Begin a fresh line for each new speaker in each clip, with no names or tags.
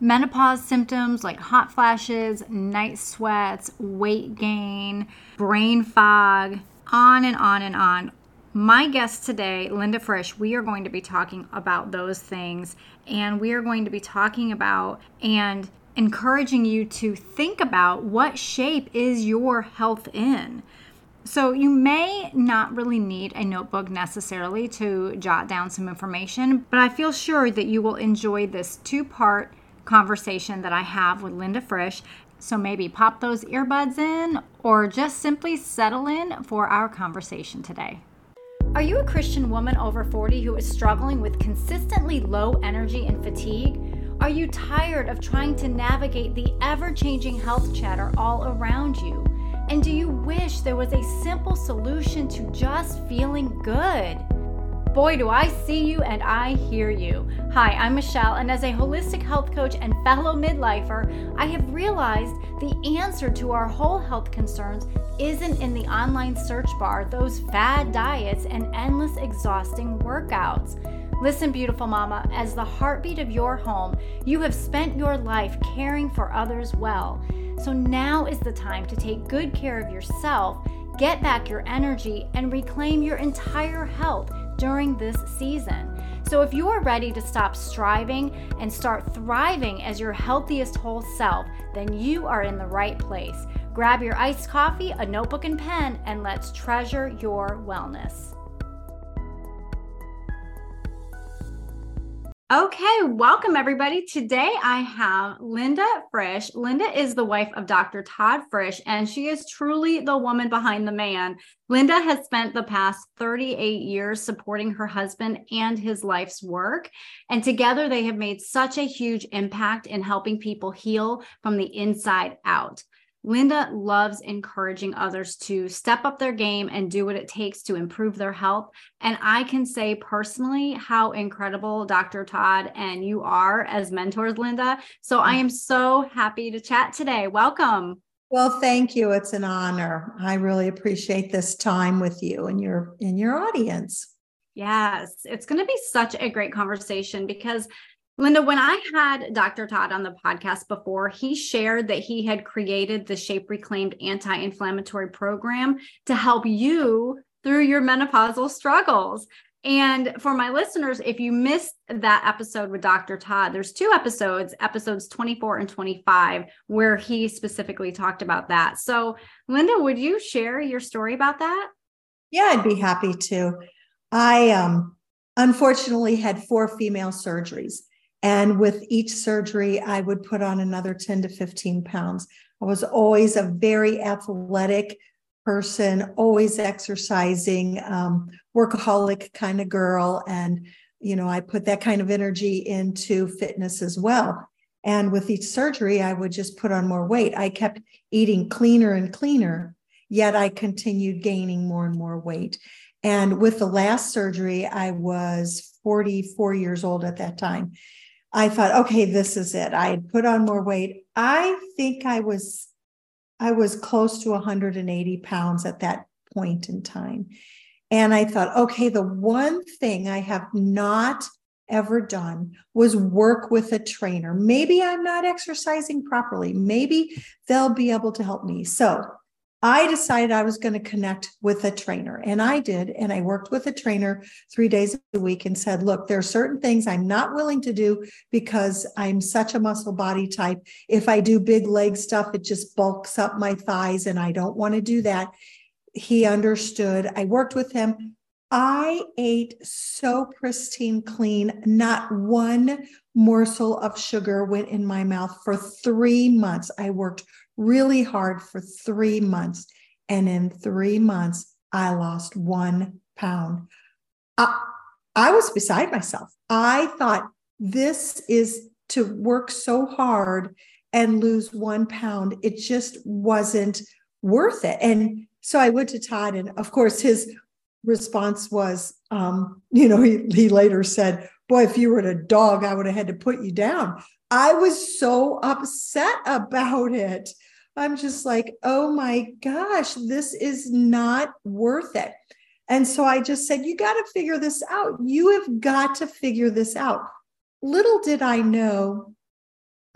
menopause symptoms like hot flashes, night sweats, weight gain, brain fog, on and on and on. My guest today, Linda Frisch, we are going to be talking about those things and we are going to be talking about and encouraging you to think about what shape is your health in. So, you may not really need a notebook necessarily to jot down some information, but I feel sure that you will enjoy this two part conversation that I have with Linda Frisch. So, maybe pop those earbuds in or just simply settle in for our conversation today. Are you a Christian woman over 40 who is struggling with consistently low energy and fatigue? Are you tired of trying to navigate the ever changing health chatter all around you? And do you wish there was a simple solution to just feeling good? Boy, do I see you and I hear you. Hi, I'm Michelle, and as a holistic health coach and fellow midlifer, I have realized the answer to our whole health concerns isn't in the online search bar, those fad diets, and endless exhausting workouts. Listen, beautiful mama, as the heartbeat of your home, you have spent your life caring for others well. So now is the time to take good care of yourself, get back your energy, and reclaim your entire health during this season. So, if you are ready to stop striving and start thriving as your healthiest whole self, then you are in the right place. Grab your iced coffee, a notebook, and pen, and let's treasure your wellness. Okay, welcome everybody. Today I have Linda Frisch. Linda is the wife of Dr. Todd Frisch, and she is truly the woman behind the man. Linda has spent the past 38 years supporting her husband and his life's work. And together they have made such a huge impact in helping people heal from the inside out. Linda loves encouraging others to step up their game and do what it takes to improve their health. And I can say personally how incredible Dr. Todd and you are as mentors, Linda. So I am so happy to chat today. Welcome.
Well, thank you. It's an honor. I really appreciate this time with you and your in your audience.
Yes, it's going to be such a great conversation because Linda, when I had Dr. Todd on the podcast before, he shared that he had created the Shape Reclaimed anti inflammatory program to help you through your menopausal struggles. And for my listeners, if you missed that episode with Dr. Todd, there's two episodes, episodes 24 and 25, where he specifically talked about that. So, Linda, would you share your story about that?
Yeah, I'd be happy to. I um, unfortunately had four female surgeries. And with each surgery, I would put on another 10 to 15 pounds. I was always a very athletic person, always exercising, um, workaholic kind of girl. And, you know, I put that kind of energy into fitness as well. And with each surgery, I would just put on more weight. I kept eating cleaner and cleaner, yet I continued gaining more and more weight. And with the last surgery, I was 44 years old at that time. I thought, okay, this is it. I had put on more weight. I think I was, I was close to 180 pounds at that point in time. And I thought, okay, the one thing I have not ever done was work with a trainer. Maybe I'm not exercising properly. Maybe they'll be able to help me. So I decided I was going to connect with a trainer, and I did. And I worked with a trainer three days a week and said, Look, there are certain things I'm not willing to do because I'm such a muscle body type. If I do big leg stuff, it just bulks up my thighs, and I don't want to do that. He understood. I worked with him. I ate so pristine clean, not one morsel of sugar went in my mouth for three months. I worked really hard for three months. And in three months, I lost one pound. I, I was beside myself. I thought this is to work so hard and lose one pound. It just wasn't worth it. And so I went to Todd, and of course, his response was, um, you know, he, he later said, Boy, if you were a dog, I would have had to put you down. I was so upset about it. I'm just like, oh my gosh, this is not worth it. And so I just said, you got to figure this out. You have got to figure this out. Little did I know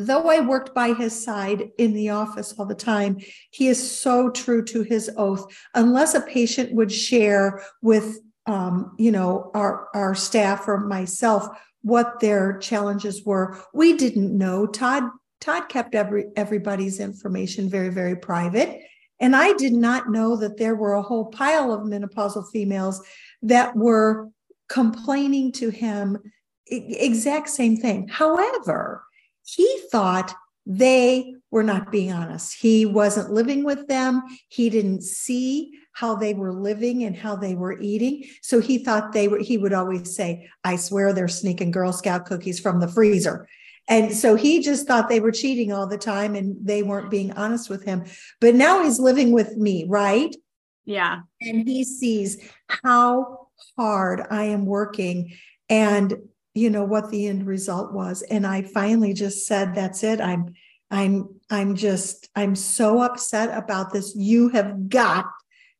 though I worked by his side in the office all the time, he is so true to his oath. Unless a patient would share with, um, you know, our our staff or myself what their challenges were, we didn't know. Todd Todd kept every everybody's information very very private, and I did not know that there were a whole pile of menopausal females that were complaining to him exact same thing. However he thought they were not being honest. He wasn't living with them. He didn't see how they were living and how they were eating. So he thought they were, he would always say, I swear they're sneaking Girl Scout cookies from the freezer. And so he just thought they were cheating all the time and they weren't being honest with him. But now he's living with me, right?
Yeah.
And he sees how hard I am working. And you know what the end result was and i finally just said that's it i'm i'm i'm just i'm so upset about this you have got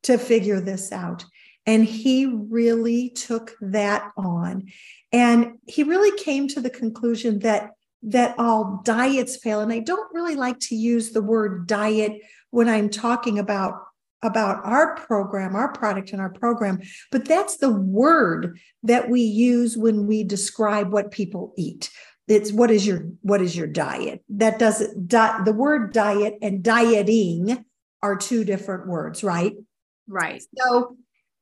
to figure this out and he really took that on and he really came to the conclusion that that all diets fail and i don't really like to use the word diet when i'm talking about about our program, our product and our program, but that's the word that we use when we describe what people eat. It's what is your what is your diet? That doesn't di- the word diet and dieting are two different words, right?
Right.
So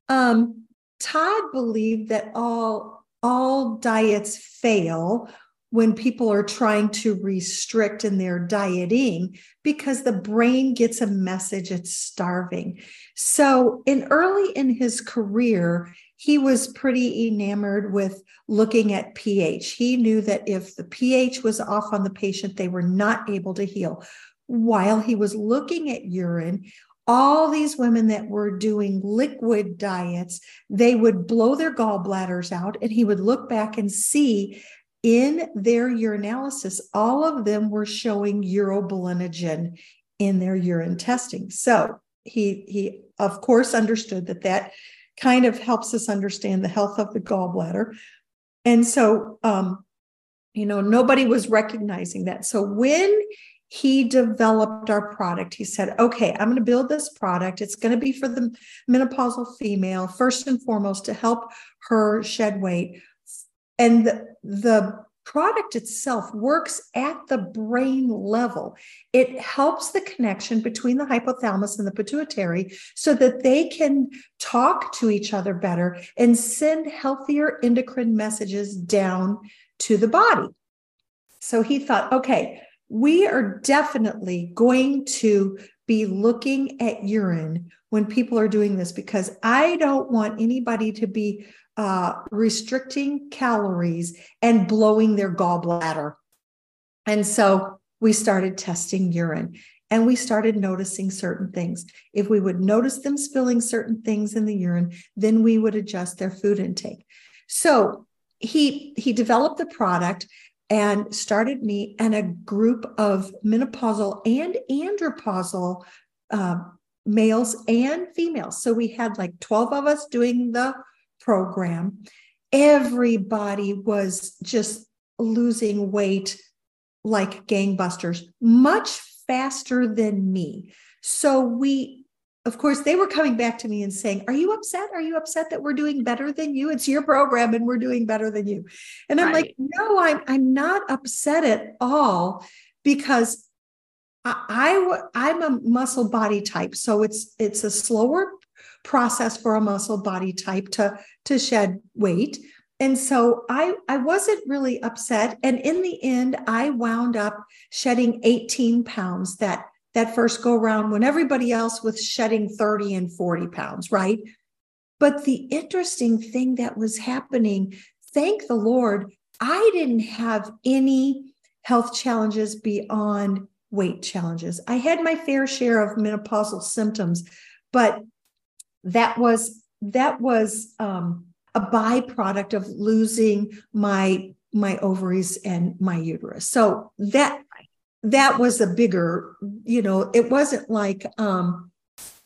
um Todd believed that all all diets fail when people are trying to restrict in their dieting because the brain gets a message it's starving. So, in early in his career, he was pretty enamored with looking at pH. He knew that if the pH was off on the patient, they were not able to heal. While he was looking at urine, all these women that were doing liquid diets, they would blow their gallbladders out, and he would look back and see in their urinalysis, all of them were showing urobilinogen in their urine testing. So he he of course understood that that kind of helps us understand the health of the gallbladder. And so um, you know nobody was recognizing that. So when he developed our product. He said, okay, I'm going to build this product. It's going to be for the menopausal female, first and foremost, to help her shed weight. And the, the product itself works at the brain level. It helps the connection between the hypothalamus and the pituitary so that they can talk to each other better and send healthier endocrine messages down to the body. So he thought, okay, we are definitely going to be looking at urine when people are doing this because I don't want anybody to be uh, restricting calories and blowing their gallbladder. And so we started testing urine and we started noticing certain things. If we would notice them spilling certain things in the urine, then we would adjust their food intake. So he he developed the product and started me and a group of menopausal and andropausal uh, males and females. So we had like 12 of us doing the program, everybody was just losing weight like gangbusters, much faster than me. So we, of course, they were coming back to me and saying, Are you upset? Are you upset that we're doing better than you? It's your program and we're doing better than you. And I'm like, No, I'm, I'm not upset at all because I, I I'm a muscle body type, so it's it's a slower process for a muscle body type to to shed weight and so i i wasn't really upset and in the end i wound up shedding 18 pounds that that first go around when everybody else was shedding 30 and 40 pounds right but the interesting thing that was happening thank the lord i didn't have any health challenges beyond weight challenges i had my fair share of menopausal symptoms but that was that was um, a byproduct of losing my my ovaries and my uterus. So that that was a bigger, you know, it wasn't like um,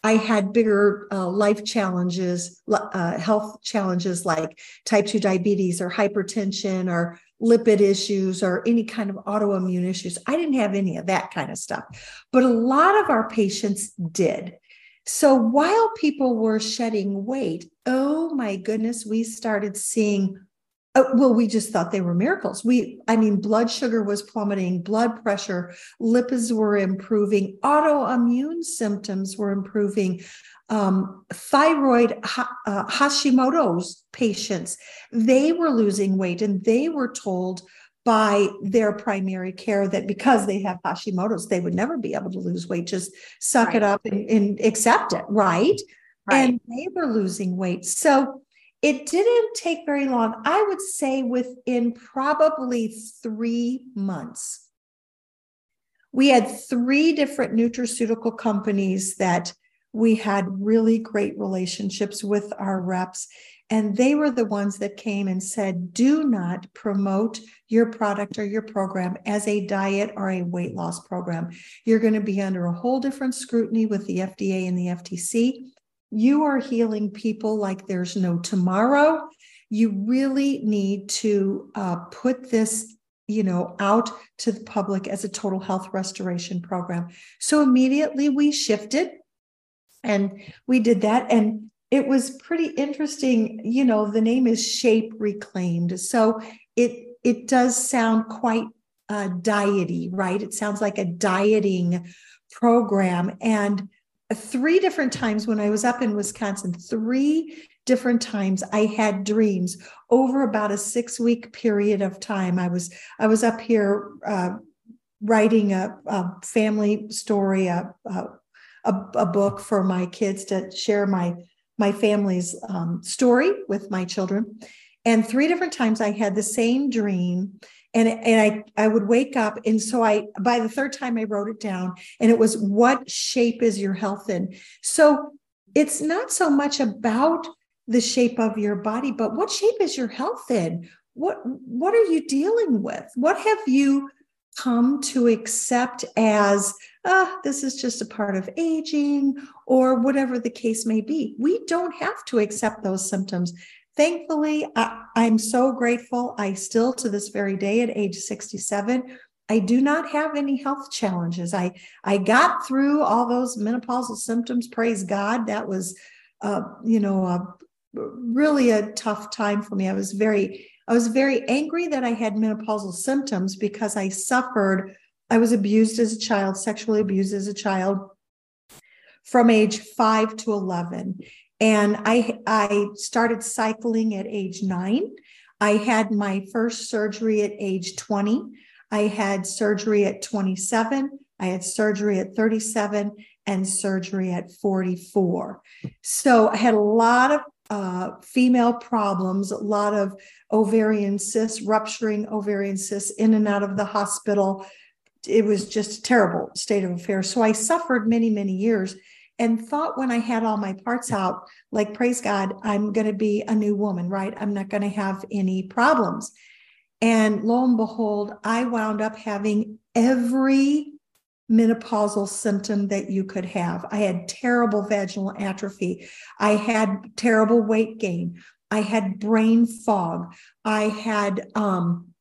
I had bigger uh, life challenges, uh, health challenges like type 2 diabetes or hypertension or lipid issues or any kind of autoimmune issues. I didn't have any of that kind of stuff, but a lot of our patients did. So while people were shedding weight, oh my goodness, we started seeing uh, well, we just thought they were miracles. We, I mean, blood sugar was plummeting, blood pressure, lipids were improving, autoimmune symptoms were improving, um, thyroid uh, Hashimoto's patients, they were losing weight and they were told by their primary care that because they have Hashimoto's, they would never be able to lose weight. Just suck right. it up and, and, accept it, right? right? And they were losing weight. So it didn't take very long. I would say within probably three months, we had three different nutraceutical companies that we had really great relationships with our reps. And they were the ones that came and said, do not promote your product or your program as a diet or a weight loss program. You're going to be under a whole different scrutiny with the FDA and the FTC. You are healing people like there's no tomorrow. You really need to uh, put this you know out to the public as a total health restoration program. So immediately we shifted and we did that and it was pretty interesting. You know the name is shape reclaimed. So it it does sound quite uh, diety right? It sounds like a dieting program. And three different times when i was up in wisconsin three different times i had dreams over about a six week period of time i was i was up here uh, writing a, a, family story a, a a, book for my kids to share my my family's um, story with my children. And three different times I had the same dream. And, and I, I would wake up. And so I, by the third time I wrote it down and it was what shape is your health in? So it's not so much about the shape of your body, but what shape is your health in? What, what are you dealing with? What have you come to accept as ah, this is just a part of aging or whatever the case may be. We don't have to accept those symptoms. Thankfully, I, I'm so grateful. I still, to this very day, at age 67, I do not have any health challenges. I I got through all those menopausal symptoms. Praise God. That was, uh, you know, a, really a tough time for me. I was very I was very angry that I had menopausal symptoms because I suffered I was abused as a child, sexually abused as a child from age 5 to 11 and I I started cycling at age 9. I had my first surgery at age 20. I had surgery at 27. I had surgery at 37 and surgery at 44. So I had a lot of uh, female problems, a lot of ovarian cysts, rupturing ovarian cysts in and out of the hospital, it was just a terrible state of affairs. So I suffered many, many years and thought when I had all my parts out, like, praise God, I'm going to be a new woman, right? I'm not going to have any problems. And lo and behold, I wound up having every menopausal symptom that you could have. I had terrible vaginal atrophy. I had terrible weight gain. I had brain fog. I had um,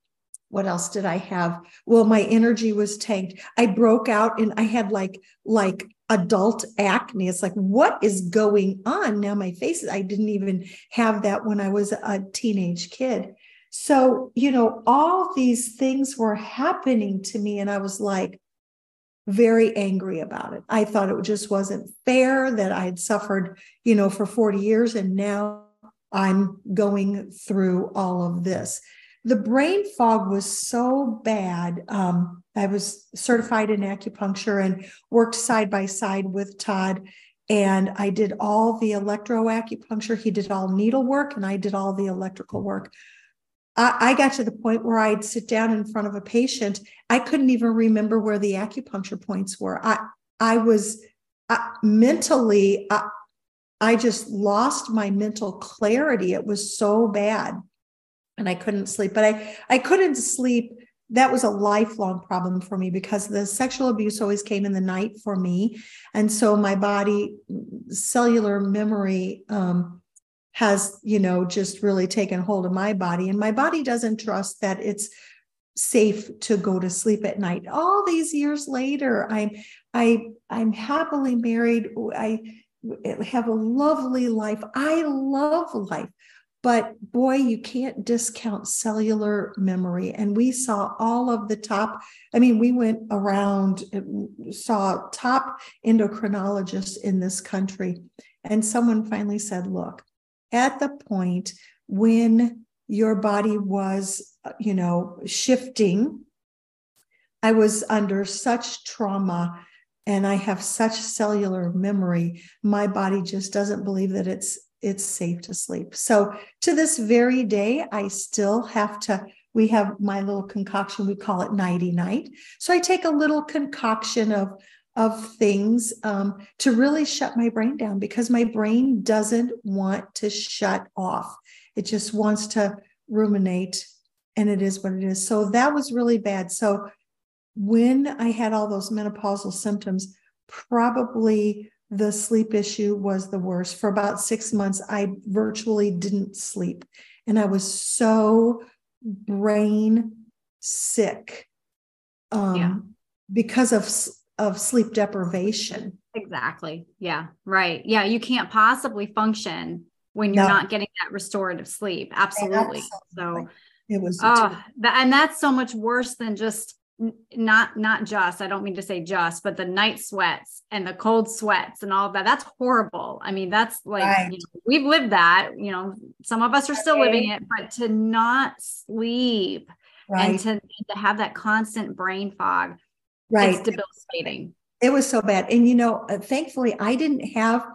what else did I have? Well, my energy was tanked. I broke out and I had like like adult acne. It's like, what is going on? Now my face, I didn't even have that when I was a teenage kid. So, you know, all these things were happening to me, and I was like very angry about it. I thought it just wasn't fair that I had suffered, you know, for 40 years, and now I'm going through all of this the brain fog was so bad. Um, I was certified in acupuncture and worked side by side with Todd. And I did all the electro acupuncture. He did all needle work, and I did all the electrical work. I, I got to the point where I'd sit down in front of a patient. I couldn't even remember where the acupuncture points were. I, I was uh, mentally, uh, I just lost my mental clarity. It was so bad and I couldn't sleep. But I I couldn't sleep. That was a lifelong problem for me because the sexual abuse always came in the night for me, and so my body cellular memory um, has, you know, just really taken hold of my body. And my body doesn't trust that it's safe to go to sleep at night. All these years later, I'm I I'm happily married. I have a lovely life. I love life. But boy, you can't discount cellular memory. And we saw all of the top, I mean, we went around, saw top endocrinologists in this country. And someone finally said, look, at the point when your body was, you know, shifting, I was under such trauma and I have such cellular memory, my body just doesn't believe that it's it's safe to sleep. So to this very day, I still have to. We have my little concoction. We call it nighty night. So I take a little concoction of of things um, to really shut my brain down because my brain doesn't want to shut off. It just wants to ruminate, and it is what it is. So that was really bad. So when I had all those menopausal symptoms, probably the sleep issue was the worst. For about six months, I virtually didn't sleep. And I was so brain sick um, yeah. because of, of sleep deprivation.
Exactly. Yeah. Right. Yeah. You can't possibly function when you're no. not getting that restorative sleep. Absolutely. Absolutely. So it was, oh, and that's so much worse than just not not just i don't mean to say just but the night sweats and the cold sweats and all of that that's horrible. I mean that's like right. you know, we've lived that you know some of us are still living it but to not sleep right. and to, to have that constant brain fog right. it's debilitating.
It was so bad. And you know uh, thankfully i didn't have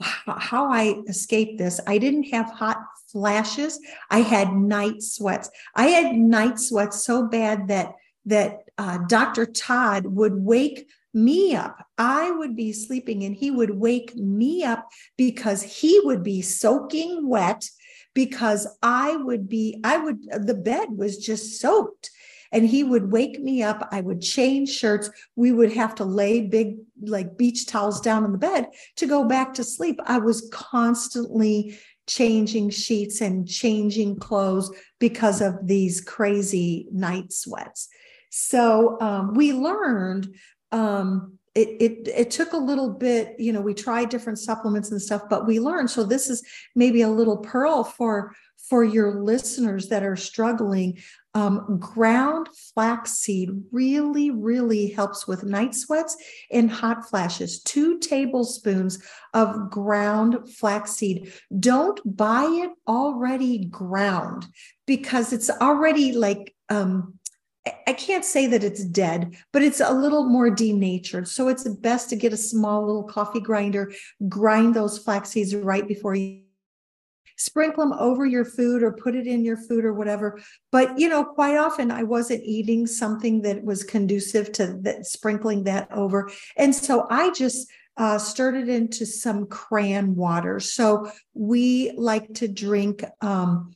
how i escaped this i didn't have hot flashes. I had night sweats. I had night sweats so bad that that uh, Dr. Todd would wake me up. I would be sleeping and he would wake me up because he would be soaking wet because I would be, I would, the bed was just soaked. And he would wake me up. I would change shirts. We would have to lay big, like beach towels down on the bed to go back to sleep. I was constantly changing sheets and changing clothes because of these crazy night sweats. So um, we learned um, it, it it took a little bit, you know, we tried different supplements and stuff, but we learned. So this is maybe a little pearl for for your listeners that are struggling. Um, ground flaxseed really, really helps with night sweats and hot flashes. Two tablespoons of ground flaxseed. Don't buy it already ground because it's already like um, I can't say that it's dead, but it's a little more denatured. So it's best to get a small little coffee grinder, grind those flax seeds right before you sprinkle them over your food or put it in your food or whatever. But you know, quite often I wasn't eating something that was conducive to that sprinkling that over. And so I just uh, stirred it into some cran water. So we like to drink um,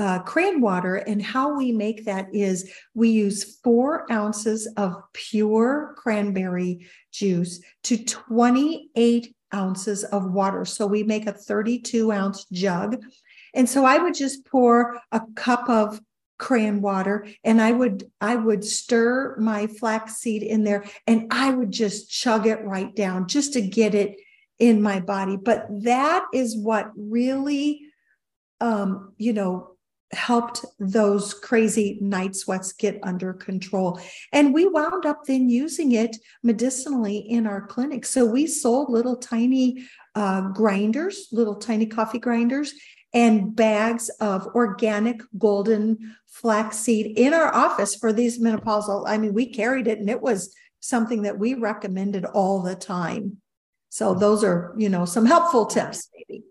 uh, cran water. And how we make that is we use four ounces of pure cranberry juice to 28 ounces of water. So we make a 32 ounce jug. And so I would just pour a cup of cran water and I would I would stir my flaxseed in there and I would just chug it right down just to get it in my body. But that is what really um, you know, helped those crazy night sweats get under control. And we wound up then using it medicinally in our clinic. So we sold little tiny uh, grinders, little tiny coffee grinders, and bags of organic golden flaxseed in our office for these menopausal. I mean, we carried it and it was something that we recommended all the time. So those are, you know, some helpful tips maybe.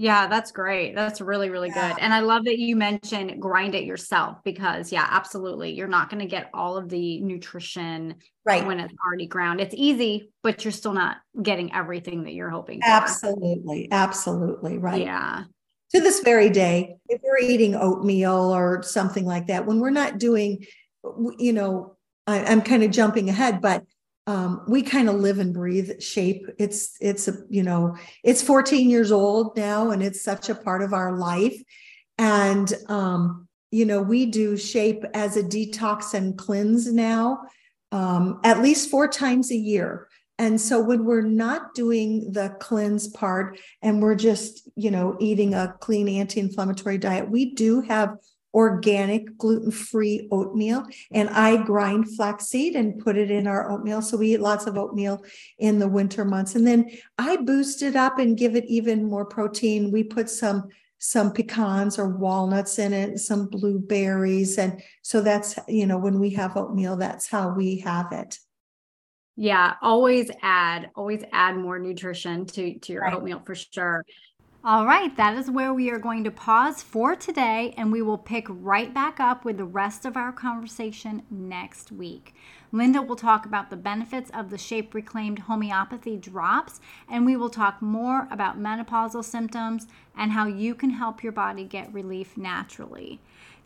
Yeah, that's great. That's really, really yeah. good. And I love that you mentioned grind it yourself because, yeah, absolutely. You're not going to get all of the nutrition right when it's already ground. It's easy, but you're still not getting everything that you're hoping
for. Absolutely. Absolutely. Right.
Yeah.
To this very day, if we're eating oatmeal or something like that, when we're not doing, you know, I, I'm kind of jumping ahead, but um, we kind of live and breathe shape. It's it's a you know it's 14 years old now, and it's such a part of our life. And um, you know we do shape as a detox and cleanse now, um, at least four times a year. And so when we're not doing the cleanse part and we're just, you know, eating a clean anti-inflammatory diet, we do have organic gluten-free oatmeal and I grind flaxseed and put it in our oatmeal. So we eat lots of oatmeal in the winter months. And then I boost it up and give it even more protein. We put some some pecans or walnuts in it some blueberries. And so that's you know when we have oatmeal that's how we have it.
Yeah always add always add more nutrition to to your right. oatmeal for sure all right, that is where we are going to pause for today, and we will pick right back up with the rest of our conversation next week. Linda will talk about the benefits of the Shape Reclaimed homeopathy drops, and we will talk more about menopausal symptoms and how you can help your body get relief naturally.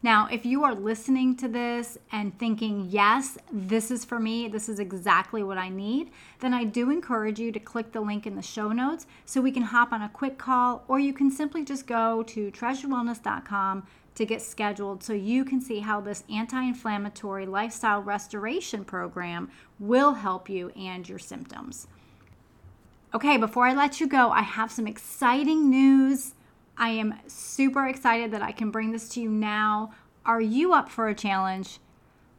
Now, if you are listening to this and thinking, yes, this is for me, this is exactly what I need, then I do encourage you to click the link in the show notes so we can hop on a quick call, or you can simply just go to treasurewellness.com to get scheduled so you can see how this anti inflammatory lifestyle restoration program will help you and your symptoms. Okay, before I let you go, I have some exciting news I am super excited that I can bring this to you now. Are you up for a challenge?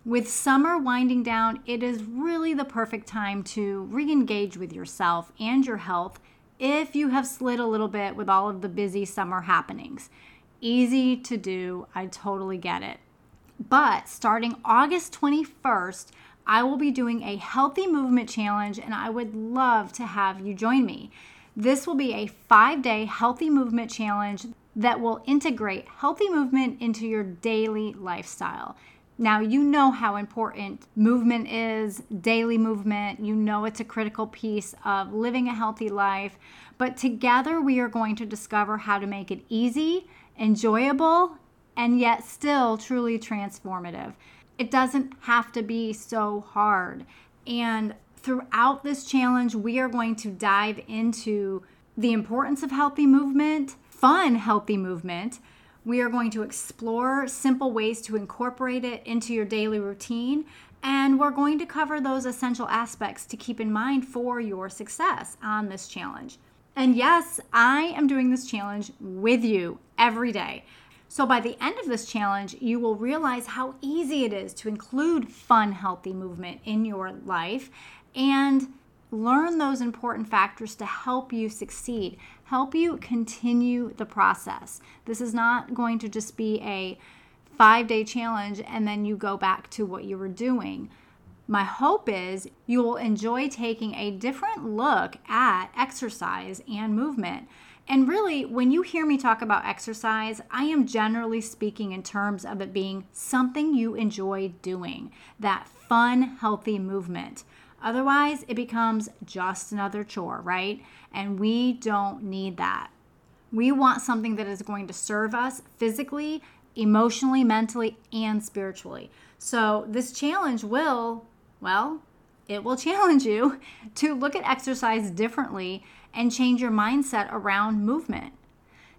With summer winding down, it is really the perfect time to re engage with yourself and your health if you have slid a little bit with all of the busy summer happenings. Easy to do, I totally get it. But starting August 21st, I will be doing a healthy movement challenge and I would love to have you join me. This will be a five day healthy movement challenge that will integrate healthy movement into your daily lifestyle. Now, you know how important movement is, daily movement. You know it's a critical piece of living a healthy life. But together, we are going to discover how to make it easy, enjoyable, and yet still truly transformative. It doesn't have to be so hard. And throughout this challenge, we are going to dive into the importance of healthy movement, fun healthy movement. We are going to explore simple ways to incorporate it into your daily routine. And we're going to cover those essential aspects to keep in mind for your success on this challenge. And yes, I am doing this challenge with you every day. So by the end of this challenge, you will realize how easy it is to include fun, healthy movement in your life and learn those important factors to help you succeed, help you continue the process. This is not going to just be a five day challenge and then you go back to what you were doing. My hope is you will enjoy taking a different look at exercise and movement. And really, when you hear me talk about exercise, I am generally speaking in terms of it being something you enjoy doing, that fun, healthy movement. Otherwise, it becomes just another chore, right? And we don't need that. We want something that is going to serve us physically, emotionally, mentally, and spiritually. So, this challenge will, well, it will challenge you to look at exercise differently and change your mindset around movement.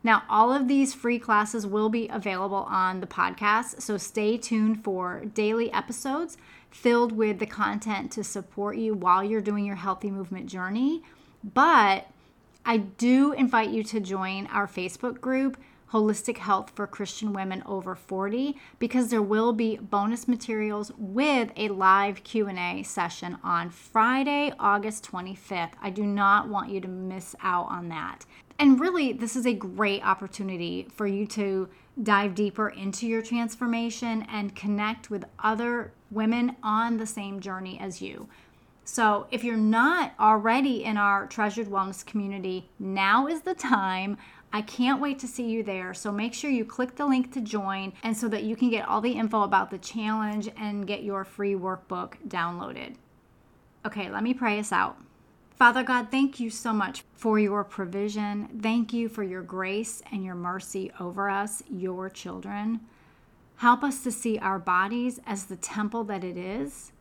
Now, all of these free classes will be available on the podcast, so stay tuned for daily episodes filled with the content to support you while you're doing your healthy movement journey. But I do invite you to join our Facebook group, Holistic Health for Christian Women Over 40, because there will be bonus materials with a live Q&A session on Friday, August 25th. I do not want you to miss out on that. And really, this is a great opportunity for you to dive deeper into your transformation and connect with other women on the same journey as you. So, if you're not already in our treasured wellness community, now is the time. I can't wait to see you there. So, make sure you click the link to join and so that you can get all the info about the challenge and get your free workbook downloaded. Okay, let me pray us out. Father God, thank you so much for your provision. Thank you for your grace and your mercy over us, your children. Help us to see our bodies as the temple that it is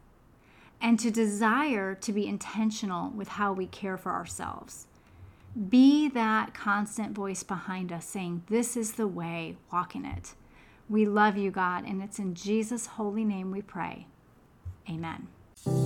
and to desire to be intentional with how we care for ourselves. Be that constant voice behind us saying, This is the way, walk in it. We love you, God, and it's in Jesus' holy name we pray. Amen.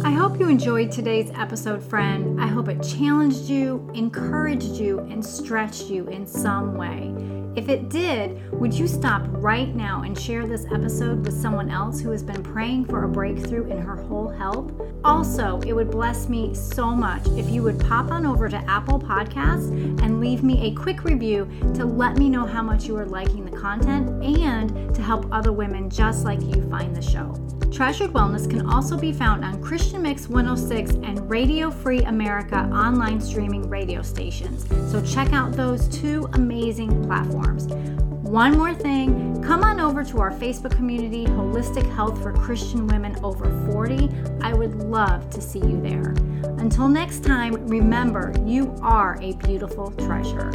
I hope you enjoyed today's episode, friend. I hope it challenged you, encouraged you, and stretched you in some way. If it did, would you stop right now and share this episode with someone else who has been praying for a breakthrough in her whole health? Also, it would bless me so much if you would pop on over to Apple Podcasts and leave me a quick review to let me know how much you are liking the content and to help other women just like you find the show. Treasured Wellness can also be found on Christian Mix 106 and Radio Free America online streaming radio stations. So check out those two amazing platforms. One more thing, come on over to our Facebook community, Holistic Health for Christian Women Over 40. I would love to see you there. Until next time, remember you are a beautiful treasure.